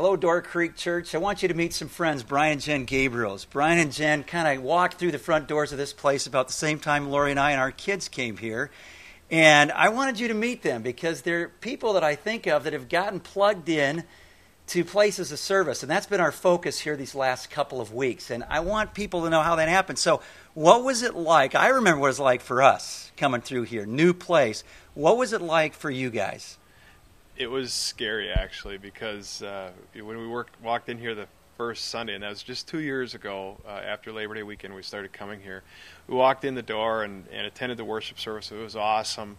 Hello, Door Creek Church. I want you to meet some friends, Brian and Jen Gabriels. Brian and Jen kind of walked through the front doors of this place about the same time Lori and I and our kids came here. And I wanted you to meet them because they're people that I think of that have gotten plugged in to places of service. And that's been our focus here these last couple of weeks. And I want people to know how that happened. So, what was it like? I remember what it was like for us coming through here, new place. What was it like for you guys? It was scary actually because uh, when we worked, walked in here the first Sunday, and that was just two years ago uh, after Labor Day weekend, we started coming here. We walked in the door and, and attended the worship service. It was awesome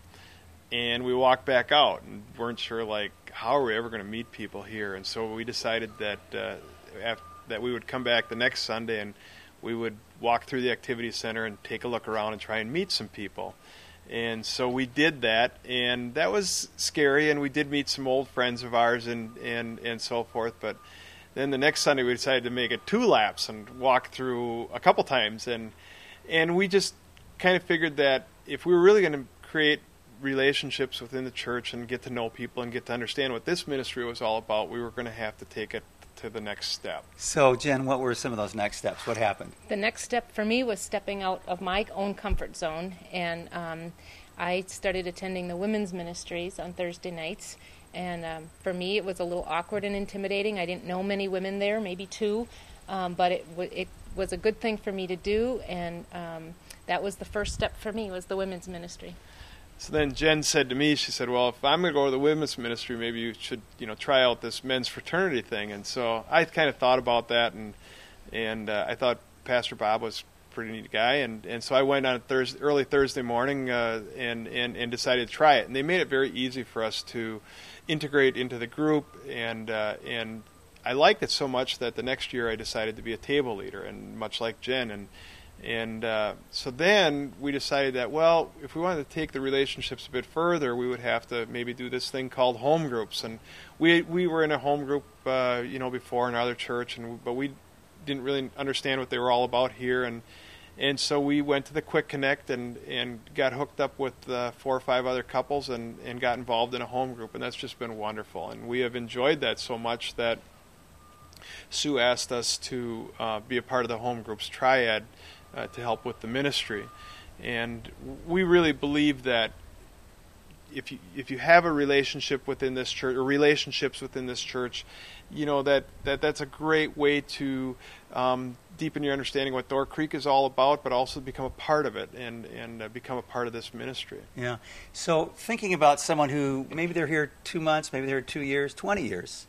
and we walked back out and weren't sure like how are we ever going to meet people here and so we decided that uh, after, that we would come back the next sunday and we would walk through the activity center and take a look around and try and meet some people and so we did that and that was scary and we did meet some old friends of ours and and and so forth but then the next sunday we decided to make it two laps and walk through a couple times and and we just kind of figured that if we were really going to create relationships within the church and get to know people and get to understand what this ministry was all about, we were going to have to take it to the next step. So, Jen, what were some of those next steps? What happened? The next step for me was stepping out of my own comfort zone, and um, I started attending the women's ministries on Thursday nights. And um, for me, it was a little awkward and intimidating. I didn't know many women there, maybe two, um, but it, w- it was a good thing for me to do, and um, that was the first step for me was the women's ministry. So then Jen said to me, she said, "Well, if I'm going to go to the women's ministry, maybe you should, you know, try out this men's fraternity thing." And so I kind of thought about that, and and uh, I thought Pastor Bob was a pretty neat guy, and and so I went on Thursday, early Thursday morning, uh, and and and decided to try it. And they made it very easy for us to integrate into the group, and uh, and I liked it so much that the next year I decided to be a table leader, and much like Jen, and and uh, so then we decided that, well, if we wanted to take the relationships a bit further, we would have to maybe do this thing called home groups. And we we were in a home group, uh, you know, before in another church, and but we didn't really understand what they were all about here. And and so we went to the Quick Connect and and got hooked up with uh, four or five other couples and and got involved in a home group, and that's just been wonderful. And we have enjoyed that so much that Sue asked us to uh, be a part of the home groups triad uh, to help with the ministry. And we really believe that if you if you have a relationship within this church or relationships within this church, you know that, that that's a great way to um, deepen your understanding what Door Creek is all about, but also become a part of it and and uh, become a part of this ministry. Yeah. So thinking about someone who maybe they're here two months, maybe they're two years, twenty years,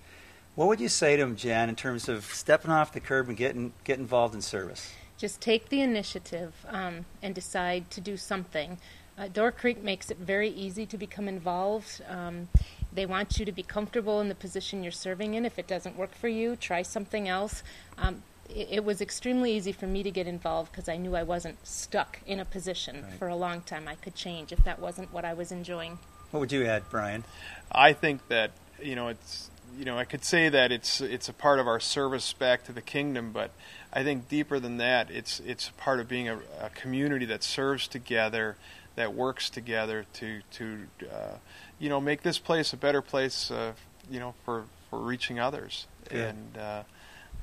what would you say to them, Jen, in terms of stepping off the curb and getting get involved in service? Just take the initiative um, and decide to do something. Uh, Door Creek makes it very easy to become involved. Um, they want you to be comfortable in the position you're serving in. If it doesn't work for you, try something else. Um, it, it, was extremely easy for me to get involved because I knew I wasn't stuck in a position right. for a long time. I could change if that wasn't what I was enjoying. What would you add, Brian? I think that you know it's you know I could say that it's it's a part of our service back to the kingdom, but I think deeper than that, it's it's part of being a, a community that serves together, that works together to to uh, you know make this place a better place, uh, you know, for for reaching others. Yeah. And uh,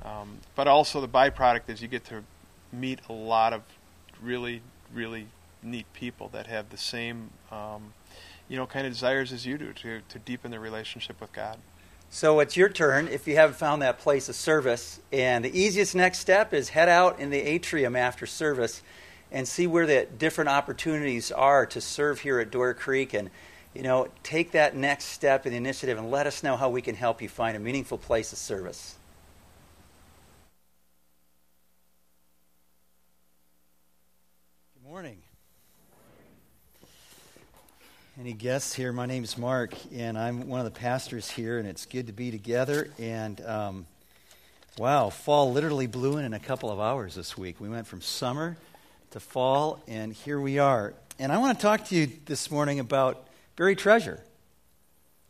um, but also the byproduct is you get to meet a lot of really really neat people that have the same um, you know kind of desires as you do to to deepen their relationship with God. So it's your turn if you haven't found that place of service. And the easiest next step is head out in the atrium after service and see where the different opportunities are to serve here at Door Creek and you know, take that next step in the initiative and let us know how we can help you find a meaningful place of service. Good morning. Any guests here? My name is Mark, and I'm one of the pastors here, and it's good to be together. And um, wow, fall literally blew in in a couple of hours this week. We went from summer to fall, and here we are. And I want to talk to you this morning about buried treasure.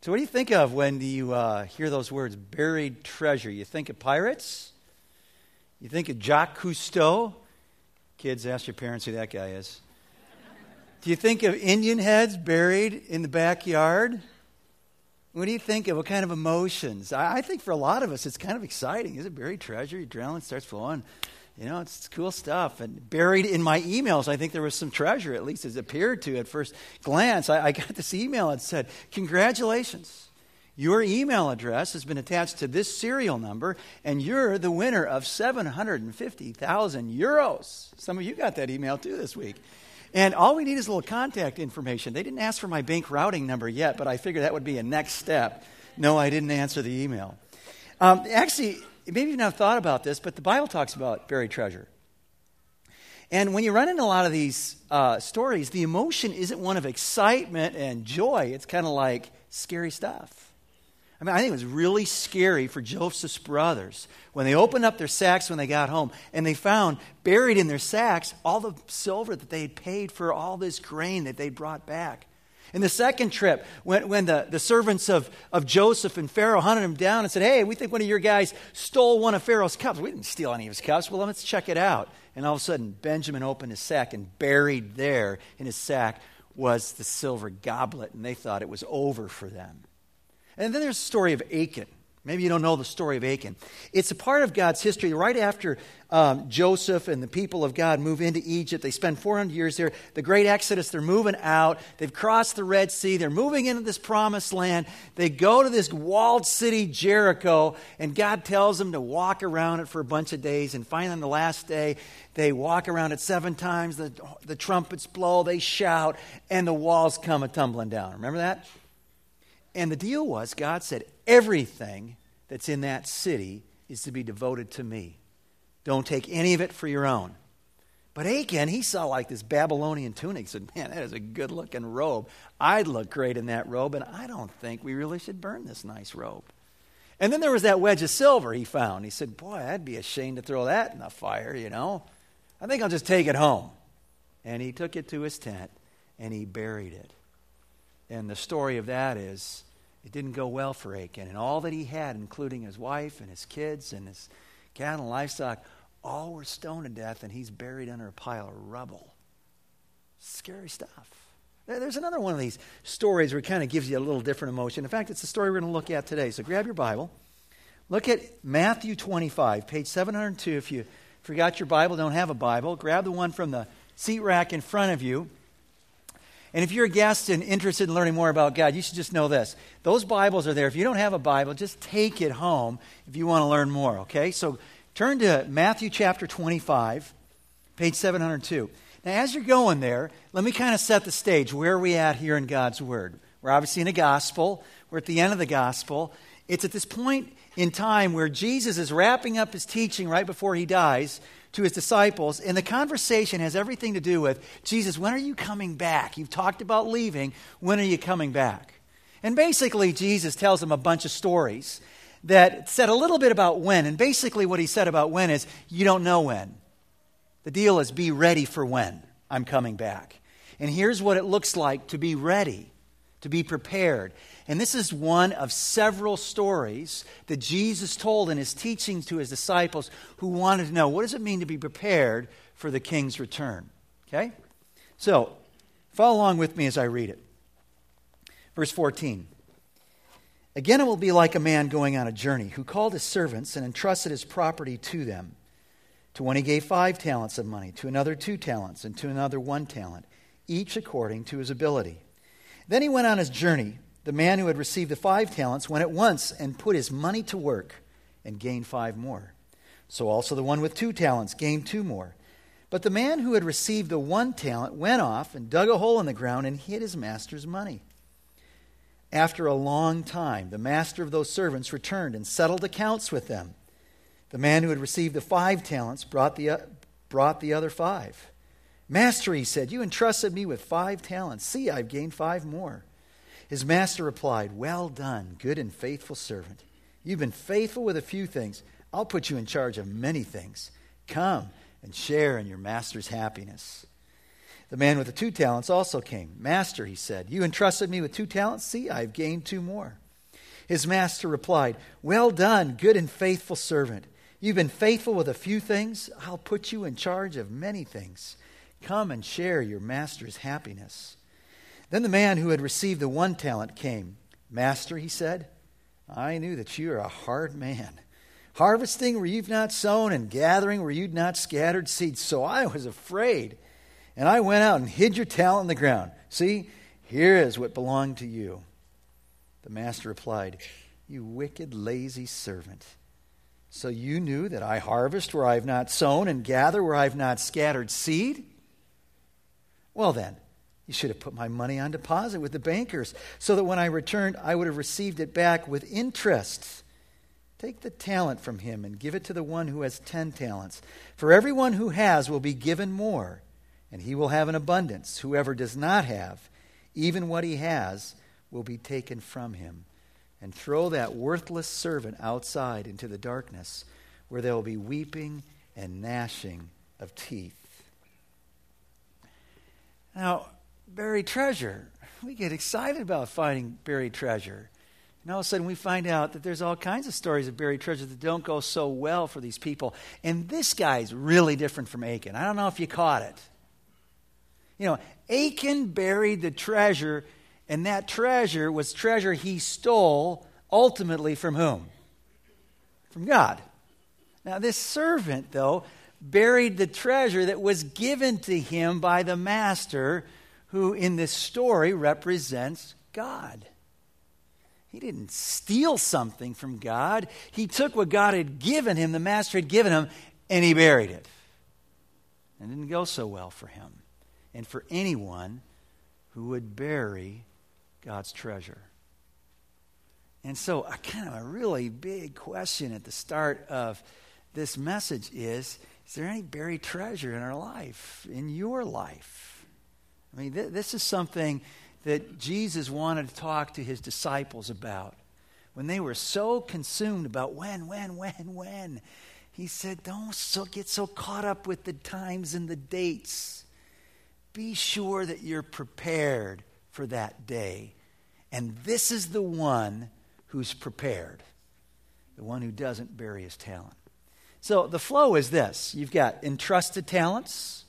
So, what do you think of when you uh, hear those words, buried treasure? You think of pirates? You think of Jacques Cousteau? Kids, ask your parents who that guy is. Do you think of Indian heads buried in the backyard? What do you think of? What kind of emotions? I, I think for a lot of us, it's kind of exciting. Is it buried treasure? Adrenaline starts flowing. You know, it's, it's, cool stuff. And buried in my emails, I think there was some treasure, at least as it appeared to at first glance. I, I got this email that said, Congratulations. Your email address has been attached to this serial number, and you're the winner of 750,000 euros. Some of you got that email too this week. And all we need is a little contact information. They didn't ask for my bank routing number yet, but I figured that would be a next step. No, I didn't answer the email. Um, actually, maybe you've not thought about this, but the Bible talks about buried treasure. And when you run into a lot of these uh, stories, the emotion isn't one of excitement and joy. It's kind of like scary stuff. I mean, I think it was really scary for Joseph's brothers when they opened up their sacks when they got home and they found buried in their sacks all the silver that they had paid for all this grain that they brought back. In the second trip, when, when the, the servants of, of Joseph and Pharaoh hunted him down and said, Hey, we think one of your guys stole one of Pharaoh's cups. We didn't steal any of his cups. Well, let's check it out. And all of a sudden, Benjamin opened his sack, and buried there in his sack was the silver goblet, and they thought it was over for them. And then there's the story of Achan. Maybe you don't know the story of Achan. It's a part of God's history. Right after um, Joseph and the people of God move into Egypt, they spend 400 years there. The great Exodus, they're moving out. They've crossed the Red Sea. They're moving into this promised land. They go to this walled city, Jericho, and God tells them to walk around it for a bunch of days. And finally, on the last day, they walk around it seven times. The, the trumpets blow, they shout, and the walls come a tumbling down. Remember that? And the deal was God said, everything that's in that city is to be devoted to me. Don't take any of it for your own. But Achan, he saw like this Babylonian tunic. He said, Man, that is a good looking robe. I'd look great in that robe, and I don't think we really should burn this nice robe. And then there was that wedge of silver he found. He said, Boy, I'd be ashamed to throw that in the fire, you know. I think I'll just take it home. And he took it to his tent and he buried it. And the story of that is it didn't go well for Achan. And all that he had, including his wife and his kids and his cattle and livestock, all were stoned to death, and he's buried under a pile of rubble. Scary stuff. There's another one of these stories where it kind of gives you a little different emotion. In fact, it's the story we're going to look at today. So grab your Bible. Look at Matthew 25, page 702. If you forgot your Bible, don't have a Bible, grab the one from the seat rack in front of you. And if you're a guest and interested in learning more about God, you should just know this. Those Bibles are there. If you don't have a Bible, just take it home if you want to learn more, okay? So turn to Matthew chapter 25, page 702. Now, as you're going there, let me kind of set the stage. Where are we at here in God's Word? We're obviously in a gospel. We're at the end of the gospel. It's at this point in time where Jesus is wrapping up his teaching right before he dies to his disciples, and the conversation has everything to do with Jesus, when are you coming back? You've talked about leaving. When are you coming back? And basically, Jesus tells them a bunch of stories that said a little bit about when. And basically, what he said about when is you don't know when. The deal is be ready for when I'm coming back. And here's what it looks like to be ready, to be prepared. And this is one of several stories that Jesus told in his teachings to his disciples who wanted to know what does it mean to be prepared for the king's return? Okay? So, follow along with me as I read it. Verse 14. Again, it will be like a man going on a journey who called his servants and entrusted his property to them. To one he gave five talents of money, to another two talents, and to another one talent, each according to his ability. Then he went on his journey. The man who had received the five talents went at once and put his money to work and gained five more. So also the one with two talents gained two more. But the man who had received the one talent went off and dug a hole in the ground and hid his master's money. After a long time, the master of those servants returned and settled accounts with them. The man who had received the five talents brought the, uh, brought the other five. Master, he said, you entrusted me with five talents. See, I've gained five more. His master replied, Well done, good and faithful servant. You've been faithful with a few things. I'll put you in charge of many things. Come and share in your master's happiness. The man with the two talents also came. Master, he said, You entrusted me with two talents. See, I've gained two more. His master replied, Well done, good and faithful servant. You've been faithful with a few things. I'll put you in charge of many things. Come and share your master's happiness. Then the man who had received the one talent came. Master, he said, I knew that you are a hard man, harvesting where you've not sown and gathering where you've not scattered seeds. So I was afraid, and I went out and hid your talent in the ground. See, here is what belonged to you. The master replied, You wicked, lazy servant. So you knew that I harvest where I have not sown and gather where I have not scattered seed? Well, then, you should have put my money on deposit with the bankers so that when I returned, I would have received it back with interest. Take the talent from him and give it to the one who has ten talents. For everyone who has will be given more, and he will have an abundance. Whoever does not have, even what he has, will be taken from him. And throw that worthless servant outside into the darkness, where there will be weeping and gnashing of teeth. Now, buried treasure. We get excited about finding buried treasure. And all of a sudden, we find out that there's all kinds of stories of buried treasure that don't go so well for these people. And this guy's really different from Achan. I don't know if you caught it. You know, Achan buried the treasure, and that treasure was treasure he stole ultimately from whom? From God. Now, this servant, though, buried the treasure that was given to him by the master who in this story represents God. He didn't steal something from God. He took what God had given him, the master had given him, and he buried it. And it didn't go so well for him and for anyone who would bury God's treasure. And so, a kind of a really big question at the start of this message is Is there any buried treasure in our life, in your life? I mean, th- this is something that Jesus wanted to talk to his disciples about. When they were so consumed about when, when, when, when, he said, Don't so get so caught up with the times and the dates. Be sure that you're prepared for that day. And this is the one who's prepared, the one who doesn't bury his talent. So the flow is this you've got entrusted talents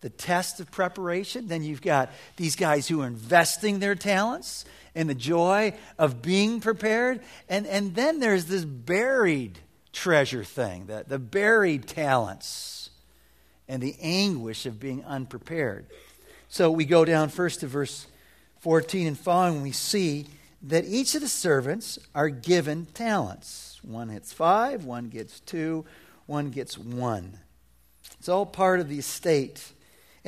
the test of preparation. Then you've got these guys who are investing their talents and the joy of being prepared. And, and then there's this buried treasure thing, the, the buried talents and the anguish of being unprepared. So we go down first to verse 14 and following, and we see that each of the servants are given talents. One gets five, one gets two, one gets one. It's all part of the estate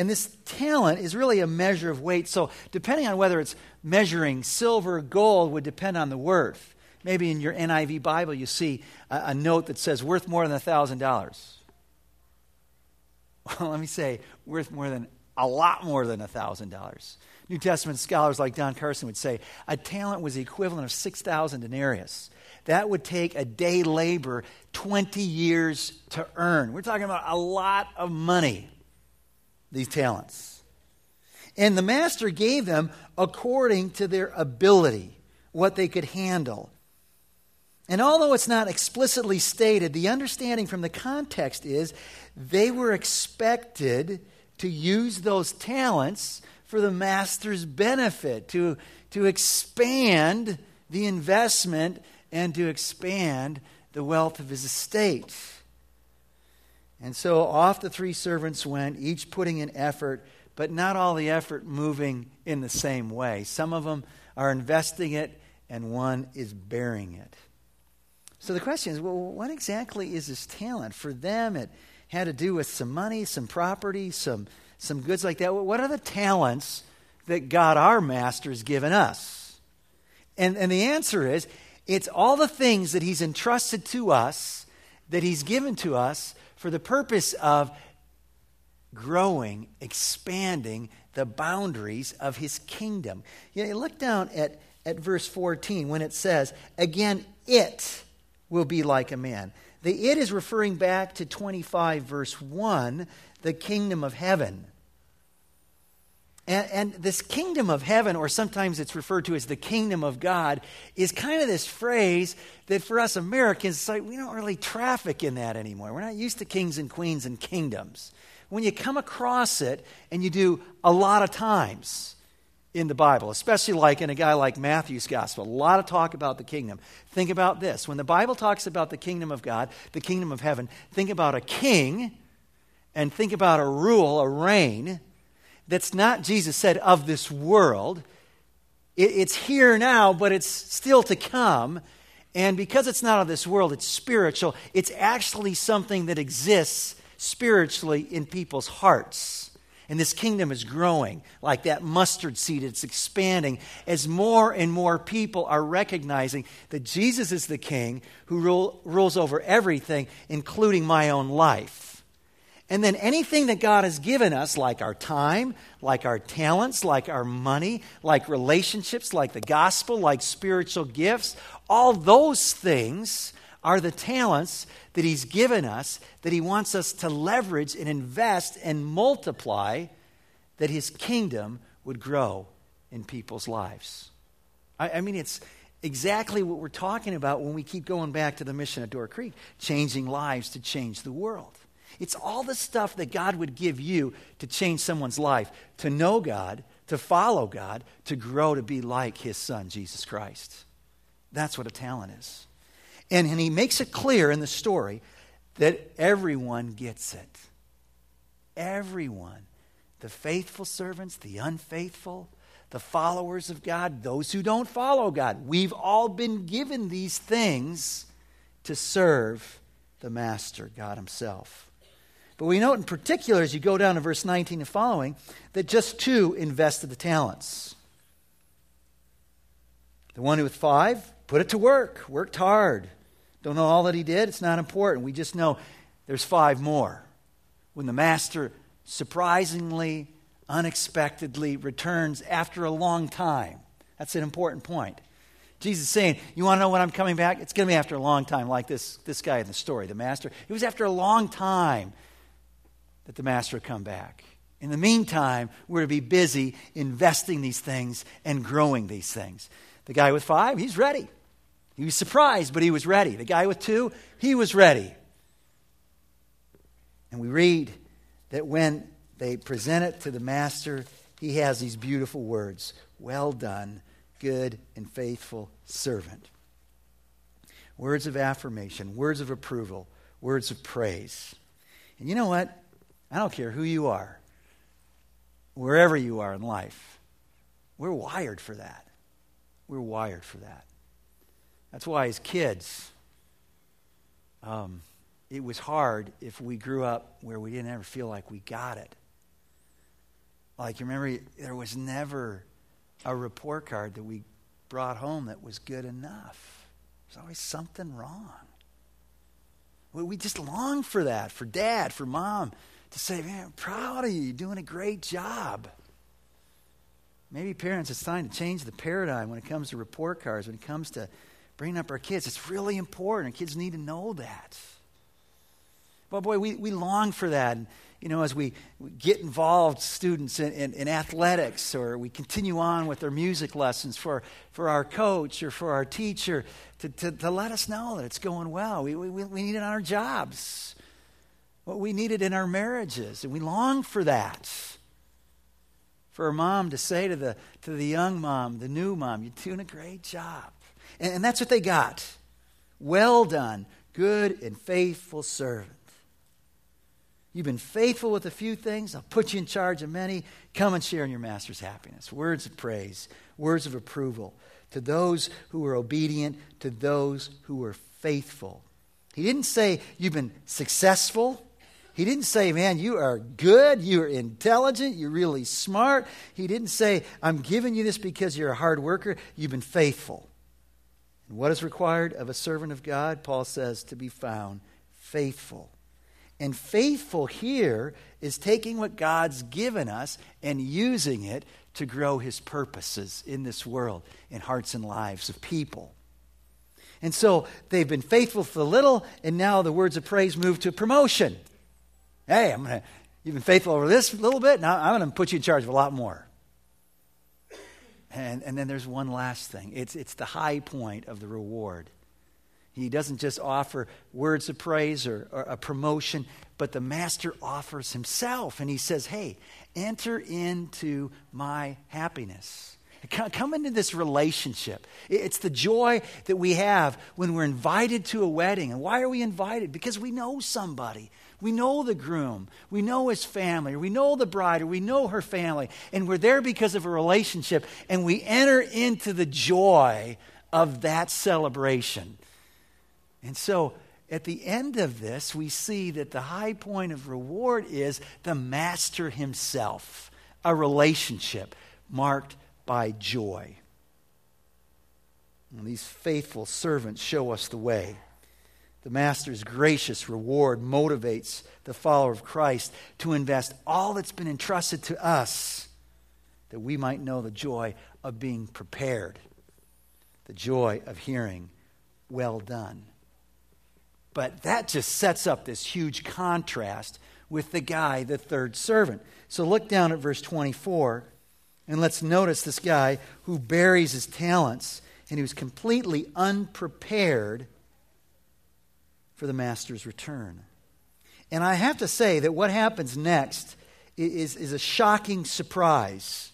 and this talent is really a measure of weight. So, depending on whether it's measuring silver, or gold, would depend on the worth. Maybe in your NIV Bible, you see a, a note that says worth more than $1,000. Well, let me say, worth more than a lot more than $1,000. New Testament scholars like Don Carson would say a talent was the equivalent of 6,000 denarius. That would take a day labor 20 years to earn. We're talking about a lot of money these talents. And the master gave them according to their ability, what they could handle. And although it's not explicitly stated, the understanding from the context is they were expected to use those talents for the master's benefit, to, to expand the investment and to expand the wealth of his estate. And so off the three servants went, each putting in effort, but not all the effort moving in the same way. Some of them are investing it, and one is bearing it. So the question is well, what exactly is this talent? For them, it had to do with some money, some property, some, some goods like that. What are the talents that God, our master, has given us? And, and the answer is it's all the things that He's entrusted to us, that He's given to us for the purpose of growing, expanding the boundaries of his kingdom. You, know, look down at, at verse 14 when it says, Again, it will be like a man. The it is referring back to 25, verse 1, the kingdom of heaven. And, and, this kingdom of heaven, or sometimes it's referred to as the kingdom of God, is kind of this phrase that for us Americans, it's like we don't really traffic in that anymore. We're not used to kings and queens and kingdoms. When you come across it, and you do a lot of times, in the Bible, especially like in a guy like Matthew's gospel. A lot of talk about the kingdom. Think about this. When the Bible talks about the kingdom of God, the kingdom of heaven, think about a king and think about a rule, a reign that's not, Jesus said, of this world. it's here now, but it's still to come. And because it's not of this world, it's spiritual. It's actually something that exists spiritually in people's hearts. And this kingdom is growing like that mustard seed. It's expanding as more and more people are recognizing that Jesus is the king who rule, rules over everything, including my own life. And then anything that God has given us, like our time, like our talents, like our money, like relationships, like the gospel, like spiritual gifts, all those things are the talents that He's given us that He wants us to leverage and invest and multiply that His kingdom would grow in people's lives. I, I mean, it's exactly what we're talking about when we keep going back to the mission at Door Creek changing lives to change the world. It's all the stuff that God would give you to change someone's life, to know God, to follow God, to grow to be like His Son, Jesus Christ. That's what a talent is. And, and he makes it clear in the story that everyone gets it. Everyone. The faithful servants, the unfaithful, the followers of God, those who don't follow God. We've all been given these things to serve the Master, God Himself. But we note in particular, as you go down to verse 19 and following, that just two invested the talents. The one with five put it to work, worked hard, don't know all that he did. It's not important. We just know there's five more. When the master surprisingly, unexpectedly returns after a long time. That's an important point. Jesus is saying, You want to know when I'm coming back? It's going to be after a long time, like this, this guy in the story, the master. It was after a long time that the master come back. In the meantime, we're to be busy investing these things and growing these things. The guy with five, he's ready. He was surprised, but he was ready. The guy with two, he was ready. And we read that when they present it to the master, he has these beautiful words Well done, good and faithful servant. Words of affirmation, words of approval, words of praise. And you know what? I don't care who you are, wherever you are in life, we're wired for that. We're wired for that. That's why, as kids, um, it was hard if we grew up where we didn't ever feel like we got it. Like, you remember, there was never a report card that we brought home that was good enough. There's always something wrong. We just long for that, for dad, for mom, to say, man, I'm proud of you. You're doing a great job. Maybe parents, it's time to change the paradigm when it comes to report cards, when it comes to bringing up our kids. It's really important. Kids need to know that. But boy, we, we long for that. And, you know, as we, we get involved, students, in, in, in, athletics, or we continue on with their music lessons for, for our coach or for our teacher to, to, to let us know that it's going well. We, we, we need it on our jobs. What we needed in our marriages. And we long for that. For a mom to say to the, to the young mom, the new mom, you're doing a great job. And, and that's what they got. Well done, good and faithful servant. You've been faithful with a few things. I'll put you in charge of many. Come and share in your master's happiness. Words of praise, words of approval to those who were obedient, to those who were faithful. He didn't say, You've been successful. He didn't say, Man, you are good, you're intelligent, you're really smart. He didn't say, I'm giving you this because you're a hard worker. You've been faithful. And what is required of a servant of God? Paul says to be found faithful. And faithful here is taking what God's given us and using it to grow his purposes in this world, in hearts and lives of people. And so they've been faithful for a little, and now the words of praise move to promotion. Hey, I'm gonna, you've been faithful over this little bit, now I'm going to put you in charge of a lot more. And, and then there's one last thing it's, it's the high point of the reward. He doesn't just offer words of praise or, or, a promotion, but the master offers himself. And he says, Hey, enter into my happiness. Come into this relationship. It's the joy that we have when we're invited to a wedding. And why are we invited? Because we know somebody. We know the groom. We know his family. We know the bride. Or we know her family. And we're there because of a relationship. And we enter into the joy of that celebration. And so at the end of this, we see that the high point of reward is the master himself, a relationship marked by joy. And these faithful servants show us the way. The Master's gracious reward motivates the follower of Christ to invest all that's been entrusted to us that we might know the joy of being prepared, the joy of hearing, well done. But that just sets up this huge contrast with the guy, the third servant. So look down at verse 24, and let's notice this guy who buries his talents and he was completely unprepared for the master's return. And I have to say that what happens next is, is a shocking surprise.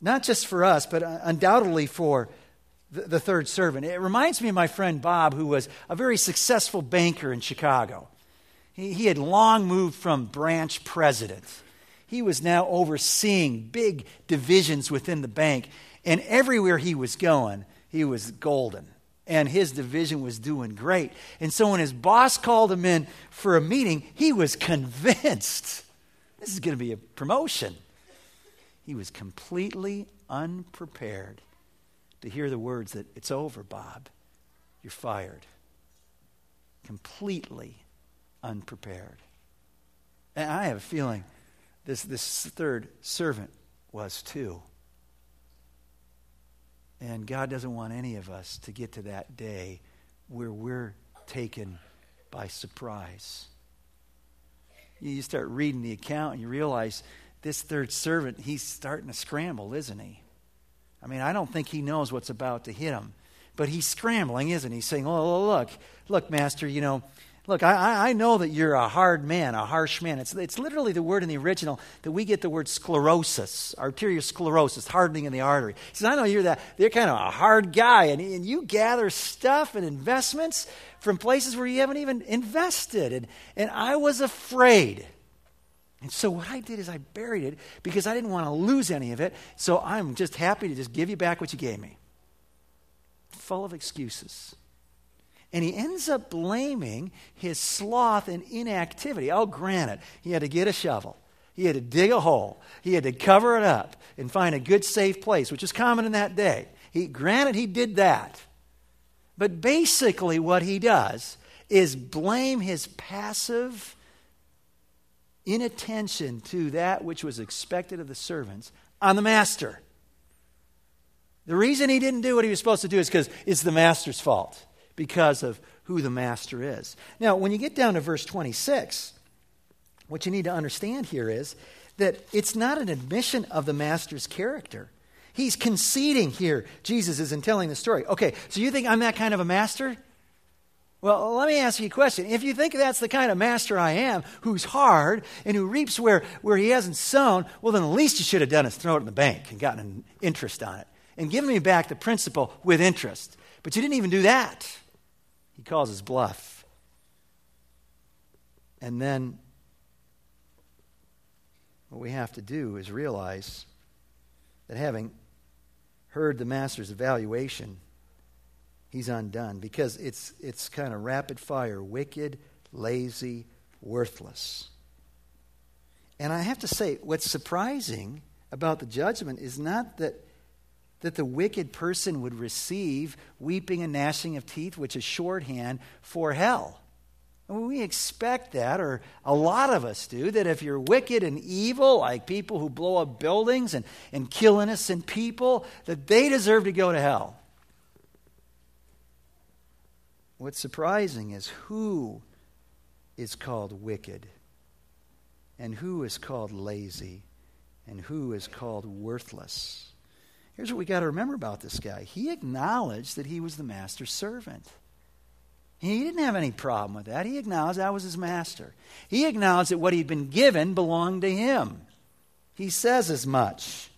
Not just for us, but undoubtedly for the, the third servant. It reminds me of my friend Bob, who was a very successful banker in Chicago. He, he had long moved from branch president. He was now overseeing big divisions within the bank. And everywhere he was going, he was golden and his division was doing great. And so when his boss called him in for a meeting, he was convinced this is going to be a promotion. He was completely unprepared to hear the words that it's over, Bob. You're fired. Completely unprepared. And I have a feeling this, this third servant was too. And God doesn't want any of us to get to that day where we're taken by surprise. You start reading the account and you realize this third servant, he's starting to scramble, isn't he? I mean, I don't think he knows what's about to hit him. But he's scrambling, isn't he? Saying, oh, look, look, Master, you know, Look, I, I know that you're a hard man, a harsh man. It's, it's literally the word in the original that we get the word sclerosis, arteriosclerosis, hardening in the artery. He says, I know you're that, you're kind of a hard guy, and, and you gather stuff and investments from places where you haven't even invested. And, and I was afraid. And so what I did is I buried it because I didn't want to lose any of it. So I'm just happy to just give you back what you gave me. Full of excuses. And he ends up blaming his sloth and inactivity. Oh, I'll grant it. He had to get a shovel. He had to dig a hole. He had to cover it up and find a good, safe place, which is common in that day. He, granted, he did that. But basically, what he does is blame his passive inattention to that which was expected of the servants on the master. The reason he didn't do what he was supposed to do is because it's the master's fault because of who the master is. Now, when you get down to verse 26, what you need to understand here is that it's not an admission of the master's character. He's conceding here, Jesus is in telling the story. Okay, so you think I'm that kind of a master? Well, let me ask you a question. If you think that's the kind of master I am, who's hard and who reaps where, where he hasn't sown, well, then the least you should have done is throw it in the bank and gotten an interest on it and given me back the principal with interest. But you didn't even do that. He calls his bluff. And then what we have to do is realize that having heard the master's evaluation, he's undone because it's, it's kind of rapid fire wicked, lazy, worthless. And I have to say, what's surprising about the judgment is not that that the wicked person would receive weeping and gnashing of teeth, which is shorthand for hell. We expect that, or a lot of us do, that if you're wicked and evil, like people who blow up buildings and, and kill innocent people, that they deserve to go to hell. What's surprising is who is called wicked, and who is called lazy, and who is called worthless. Here's what we got to remember about this guy he acknowledged that he was the master's servant. He didn't have any problem with that. He acknowledged that was his master. He acknowledged that what he'd been given belonged to him. He says as much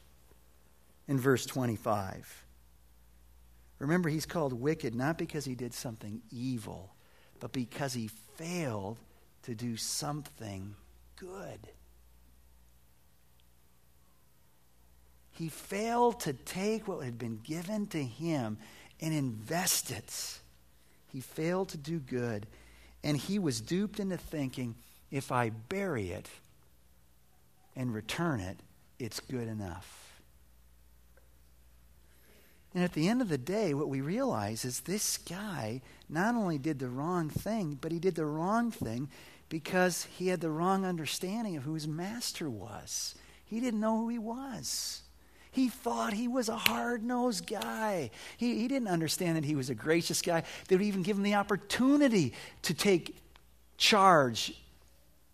in verse 25. Remember, he's called wicked not because he did something evil, but because he failed to do something good. He failed to take what had been given to him and invest it. He failed to do good, and he was duped into thinking if I bury it and return it, it's good enough. And at the end of the day, what we realize is this guy not only did the wrong thing, but he did the wrong thing because he had the wrong understanding of who his master was. He didn't know who he was. He thought he was a hard nosed guy. He, he didn't understand that he was a gracious guy that would even give him the opportunity to take charge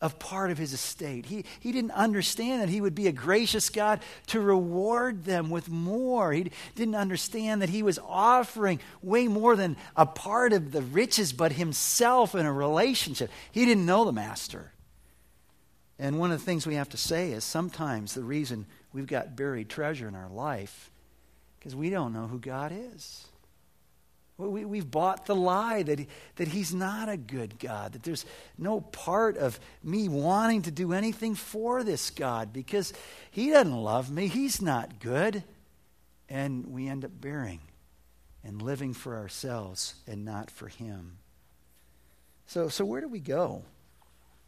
of part of his estate. He, he didn't understand that he would be a gracious God to reward them with more. He didn't understand that he was offering way more than a part of the riches, but himself in a relationship. He didn't know the master. And one of the things we have to say is sometimes the reason we've got buried treasure in our life because we don't know who God is. We, we've bought the lie that, he, that He's not a good God, that there's no part of me wanting to do anything for this God because He doesn't love me. He's not good. And we end up bearing and living for ourselves and not for Him. So, so where do we go?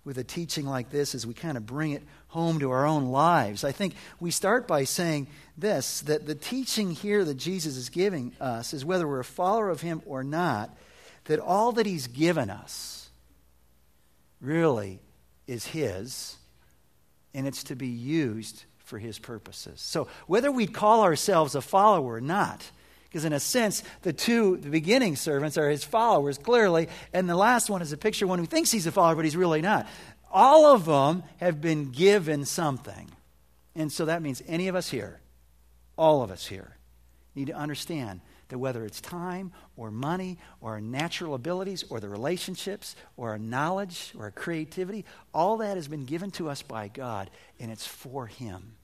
With a teaching like this as we kind of bring it home to our own lives. I think we start by saying this that the teaching here that Jesus is giving us is whether we're a follower of Him or not, that all that He's given us really is His, and it's to be used for His purposes. So whether we call ourselves a follower or not, because, in a sense, the two, the beginning servants are his followers, clearly, and the last one is a picture of one who thinks he's a follower, but he's really not. All of them have been given something. And so that means any of us here, all of us here, need to understand that whether it's time or money or our natural abilities or the relationships or our knowledge or our creativity, all that has been given to us by God, and it's for Him.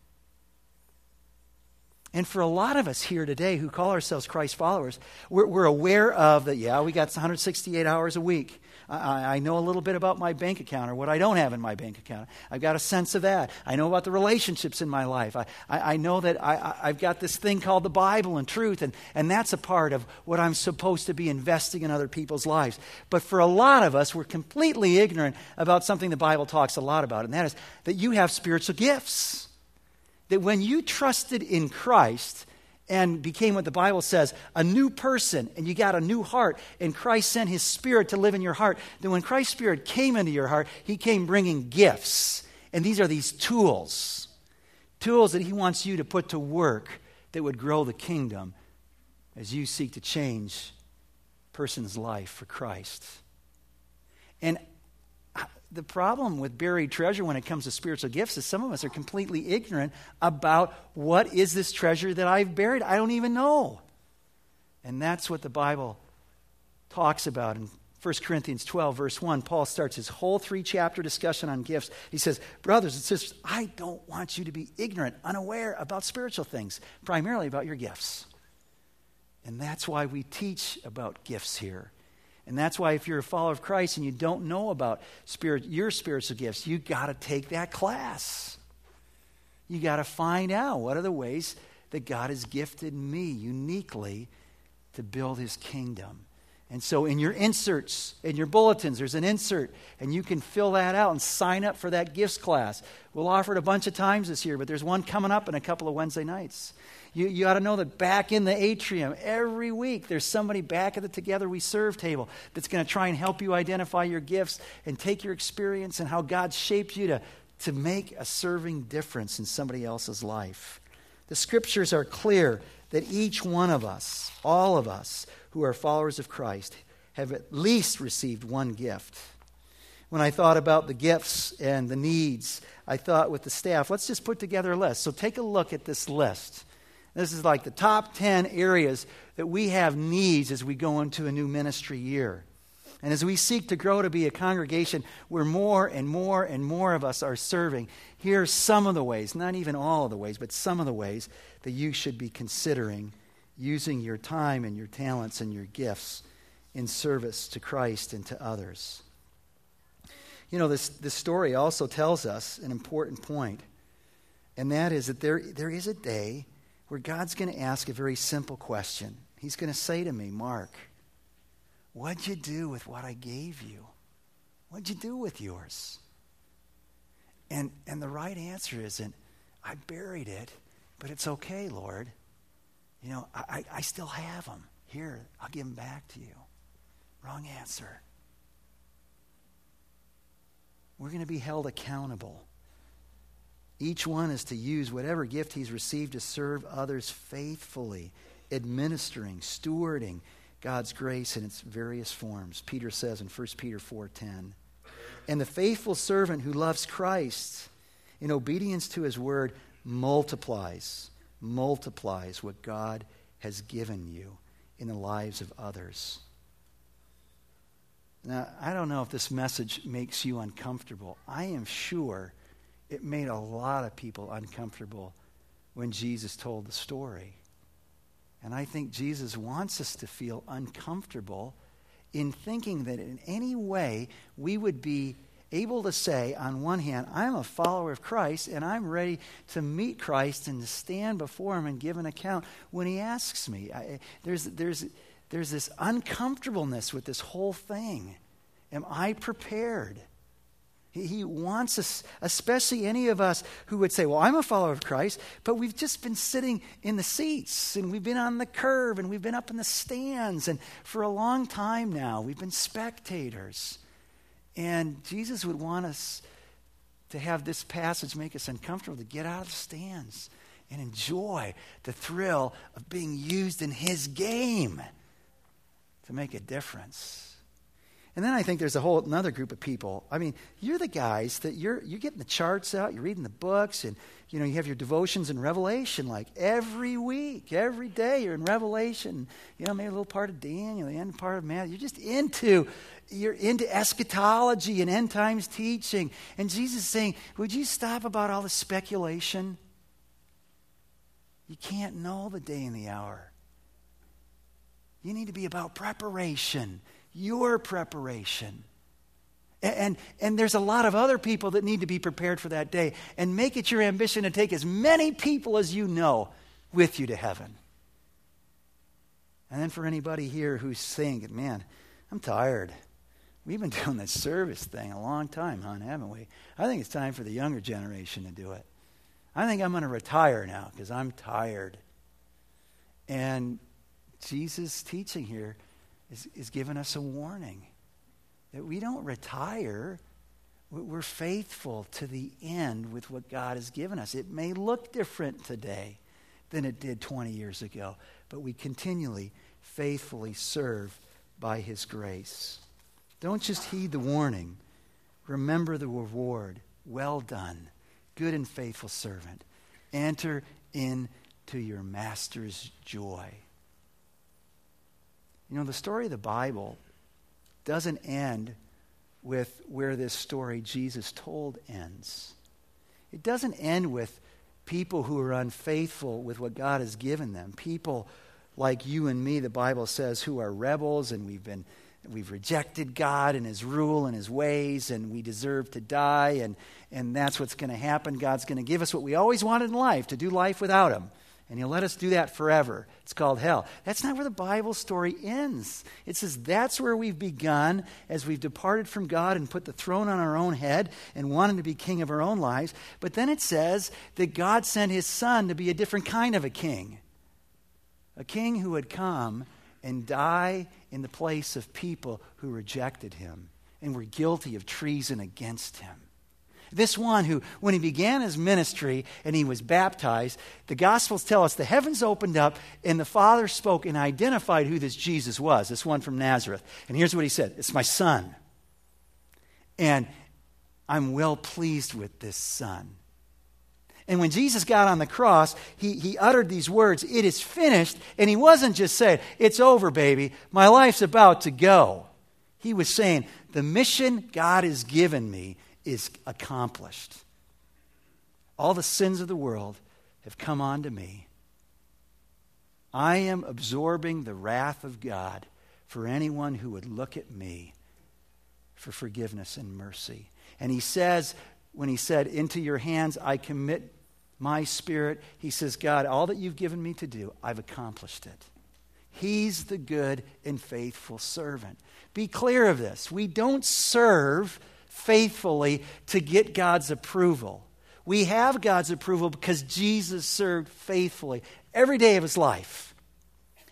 And for a lot of us here today who call ourselves Christ followers, we're, we're aware of that, yeah, we got 168 hours a week. I, I, know a little bit about my bank account or what I don't have in my bank account. I've got a sense of that. I know about the relationships in my life. I, I, I know that I, I've got this thing called the Bible and truth, and, and that's a part of what I'm supposed to be investing in other people's lives. But for a lot of us, we're completely ignorant about something the Bible talks a lot about, and that is that you have spiritual gifts that when you trusted in Christ and became what the Bible says, a new person, and you got a new heart, and Christ sent his spirit to live in your heart, then when Christ's spirit came into your heart, he came bringing gifts. And these are these tools tools that he wants you to put to work that would grow the kingdom as you seek to change a person's life for Christ. And the problem with buried treasure when it comes to spiritual gifts is some of us are completely ignorant about what is this treasure that I've buried. I don't even know. And that's what the Bible talks about in 1 Corinthians 12, verse 1. Paul starts his whole three chapter discussion on gifts. He says, Brothers and sisters, I don't want you to be ignorant, unaware about spiritual things, primarily about your gifts. And that's why we teach about gifts here. And that's why if you're a follower of Christ and you don't know about spirit, your spiritual gifts, you got to take that class. You got to find out what are the ways that God has gifted me uniquely to build his kingdom. And so in your inserts, in your bulletins, there's an insert, and you can fill that out and sign up for that gifts class. We'll offer it a bunch of times this year, but there's one coming up in a couple of Wednesday nights. You, you ought to know that back in the atrium, every week, there's somebody back at the Together We Serve table that's going to try and help you identify your gifts and take your experience and how God shaped you to, to make a serving difference in somebody else's life. The scriptures are clear that each one of us, all of us who are followers of Christ, have at least received one gift. When I thought about the gifts and the needs, I thought with the staff, let's just put together a list. So take a look at this list. This is like the top 10 areas that we have needs as we go into a new ministry year. And as we seek to grow to be a congregation where more and more and more of us are serving, here are some of the ways, not even all of the ways, but some of the ways that you should be considering using your time and your talents and your gifts in service to Christ and to others. You know, this, this story also tells us an important point, and that is that there, there is a day where God's going to ask a very simple question. He's going to say to me, Mark, what'd you do with what I gave you? What'd you do with yours? And, and the right answer isn't, I buried it, but it's okay, Lord. You know, I, I still have them. Here, I'll give them back to you. Wrong answer. We're going to be held accountable. Each one is to use whatever gift he's received to serve others faithfully, administering, stewarding God's grace in its various forms. Peter says in 1 Peter 4:10, "And the faithful servant who loves Christ in obedience to his word multiplies, multiplies what God has given you in the lives of others." Now, I don't know if this message makes you uncomfortable. I am sure it made a lot of people uncomfortable when Jesus told the story. And I think Jesus wants us to feel uncomfortable in thinking that in any way we would be able to say, on one hand, I'm a follower of Christ and I'm ready to meet Christ and to stand before him and give an account when he asks me. I, there's, there's, there's this uncomfortableness with this whole thing. Am I prepared? He, wants us, especially any of us who would say, Well, I'm a follower of Christ, but we've just been sitting in the seats and we've been on the curve and we've been up in the stands. And for a long time now, we've been spectators. And Jesus would want us to have this passage make us uncomfortable, to get out of the stands and enjoy the thrill of being used in His game to make a difference. And then I think there's a whole another group of people. I mean, you're the guys that you're you're getting the charts out, you're reading the books, and you know you have your devotions in Revelation like every week, every day you're in Revelation. You know, maybe a little part of Daniel, the end part of Matthew. You're just into you're into eschatology and end times teaching. And Jesus is saying, would you stop about all the speculation? You can't know the day and the hour. You need to be about preparation your preparation. And, and there's a lot of other people that need to be prepared for that day. And make it your ambition to take as many people as you know with you to heaven. And then for anybody here who's thinking, man, I'm tired. We've been doing this service thing a long time, hon, haven't we? I think it's time for the younger generation to do it. I think I'm going to retire now because I'm tired. And Jesus' teaching here is, is giving us a warning that we don't retire. We're faithful to the end with what God has given us. It may look different today than it did 20 years ago, but we continually, faithfully serve by His grace. Don't just heed the warning, remember the reward. Well done, good and faithful servant. Enter into your master's joy. You know, the story of the Bible doesn't end with where this story Jesus told ends. It doesn't end with people who are unfaithful with what God has given them. People like you and me, the Bible says, who are rebels and we've been we've rejected God and his rule and his ways and we deserve to die and and that's what's going to happen. God's going to give us what we always wanted in life, to do life without him and he'll let us do that forever. It's called hell. That's not where the Bible story ends. It says that's where we've begun as we've departed from God and put the throne on our own head and wanted to be king of our own lives. But then it says that God sent his son to be a different kind of a king. A king who would come and die in the place of people who rejected him and were guilty of treason against him. This one who, when he began his ministry and he was baptized, the Gospels tell us the heavens opened up and the Father spoke and identified who this Jesus was, this one from Nazareth. And here's what he said It's my son. And I'm well pleased with this son. And when Jesus got on the cross, he, he uttered these words, It is finished. And he wasn't just saying, It's over, baby. My life's about to go. He was saying, The mission God has given me is accomplished. All the sins of the world have come onto me. I am absorbing the wrath of God for anyone who would look at me for forgiveness and mercy. And he says, when he said, Into your hands I commit my spirit, he says, God, all that you've given me to do, I've accomplished it. He's the good and faithful servant. Be clear of this. We don't serve faithfully to get God's approval. We have God's approval because Jesus served faithfully every day of his life.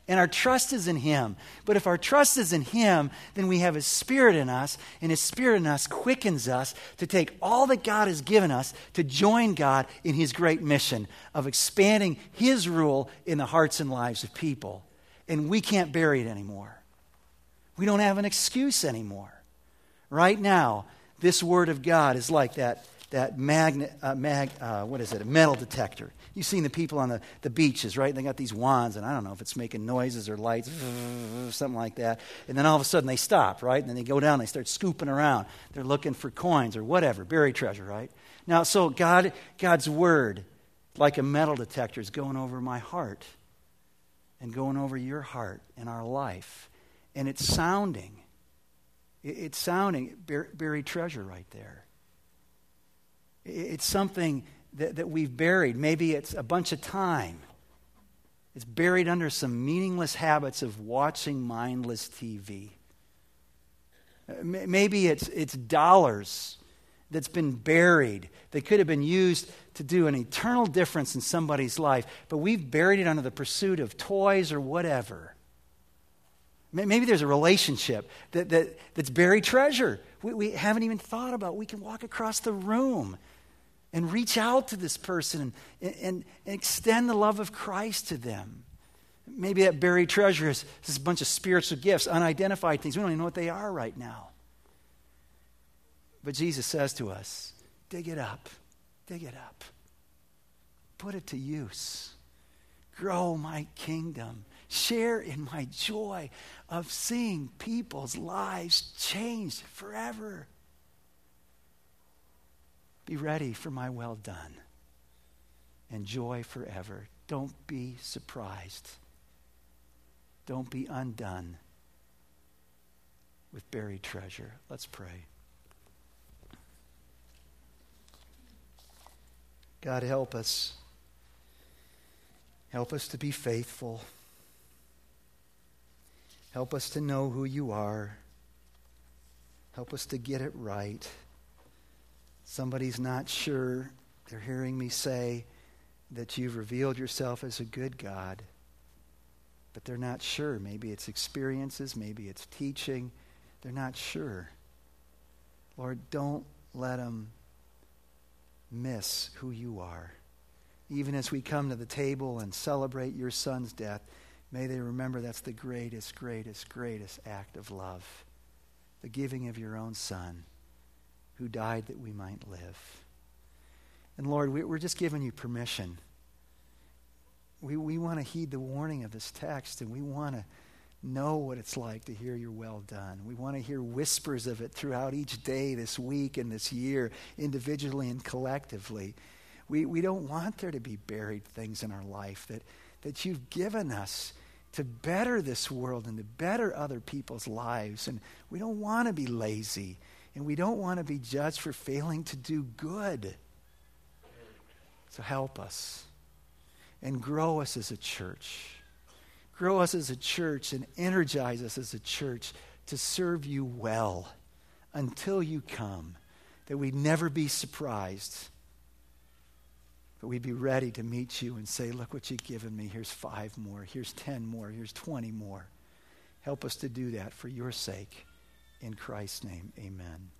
And our trust is in Him. But if our trust is in Him, then we have His Spirit in us, and His Spirit in us quickens us to take all that God has given us to join God in His great mission of expanding His rule in the hearts and lives of people. And we can't bury it anymore. We don't have an excuse anymore. Right now, this Word of God is like that that magnet, uh, mag, uh, what is it, a metal detector. You've seen the people on the, the beaches, right? They got these wands, and I don't know if it's making noises or lights, something like that. And then all of a sudden they stop, right? And then they go down, they start scooping around. They're looking for coins or whatever, buried treasure, right? Now, so God, God's word, like a metal detector, is going over my heart and going over your heart and our life. And it's sounding. It's sounding buried treasure right there. It's something that, that we've buried. Maybe it's a bunch of time. It's buried under some meaningless habits of watching mindless TV. Uh, maybe it's, it's dollars that's been buried that could have been used to do an eternal difference in somebody's life, but we've buried it under the pursuit of toys or whatever. Maybe there's a relationship that, that, that's buried treasure we, we haven't even thought about. We can walk across the room and reach out to this person and, and, and extend the love of Christ to them. Maybe that buried treasure is is a bunch of spiritual gifts, unidentified things. We don't even know what they are right now. But Jesus says to us, dig it up, dig it up, put it to use, grow my kingdom, share in my joy of seeing people's lives changed forever. Be ready for my well done. and joy forever. Don't be surprised. Don't be undone with buried treasure. Let's pray. God, help us. Help us to be faithful. Help us to know who you are. Help us to get it right somebody's not sure, they're hearing me say that you've revealed yourself as a good God, but they're not sure. Maybe it's experiences, maybe it's teaching. They're not sure. Lord, don't let them miss who you are. Even as we come to the table and celebrate your son's death, may they remember that's the greatest, greatest, greatest act of love the giving of your own son who died that we might live. And Lord, we, are just giving you permission. We, we want to heed the warning of this text, and we want to know what it's like to hear your well done. We want to hear whispers of it throughout each day, this week, and this year, individually and collectively. We, we don't want there to be buried things in our life that, that you've given us to better this world and to better other people's lives. And we don't want to be lazy. And we don't want to be judged for failing to do good. So help us and grow us as a church. Grow us as a church and energize us as a church to serve you well until you come, that we'd never be surprised, but we'd be ready to meet you and say, Look what you've given me. Here's five more, here's 10 more, here's 20 more. Help us to do that for your sake. In Christ's name, amen.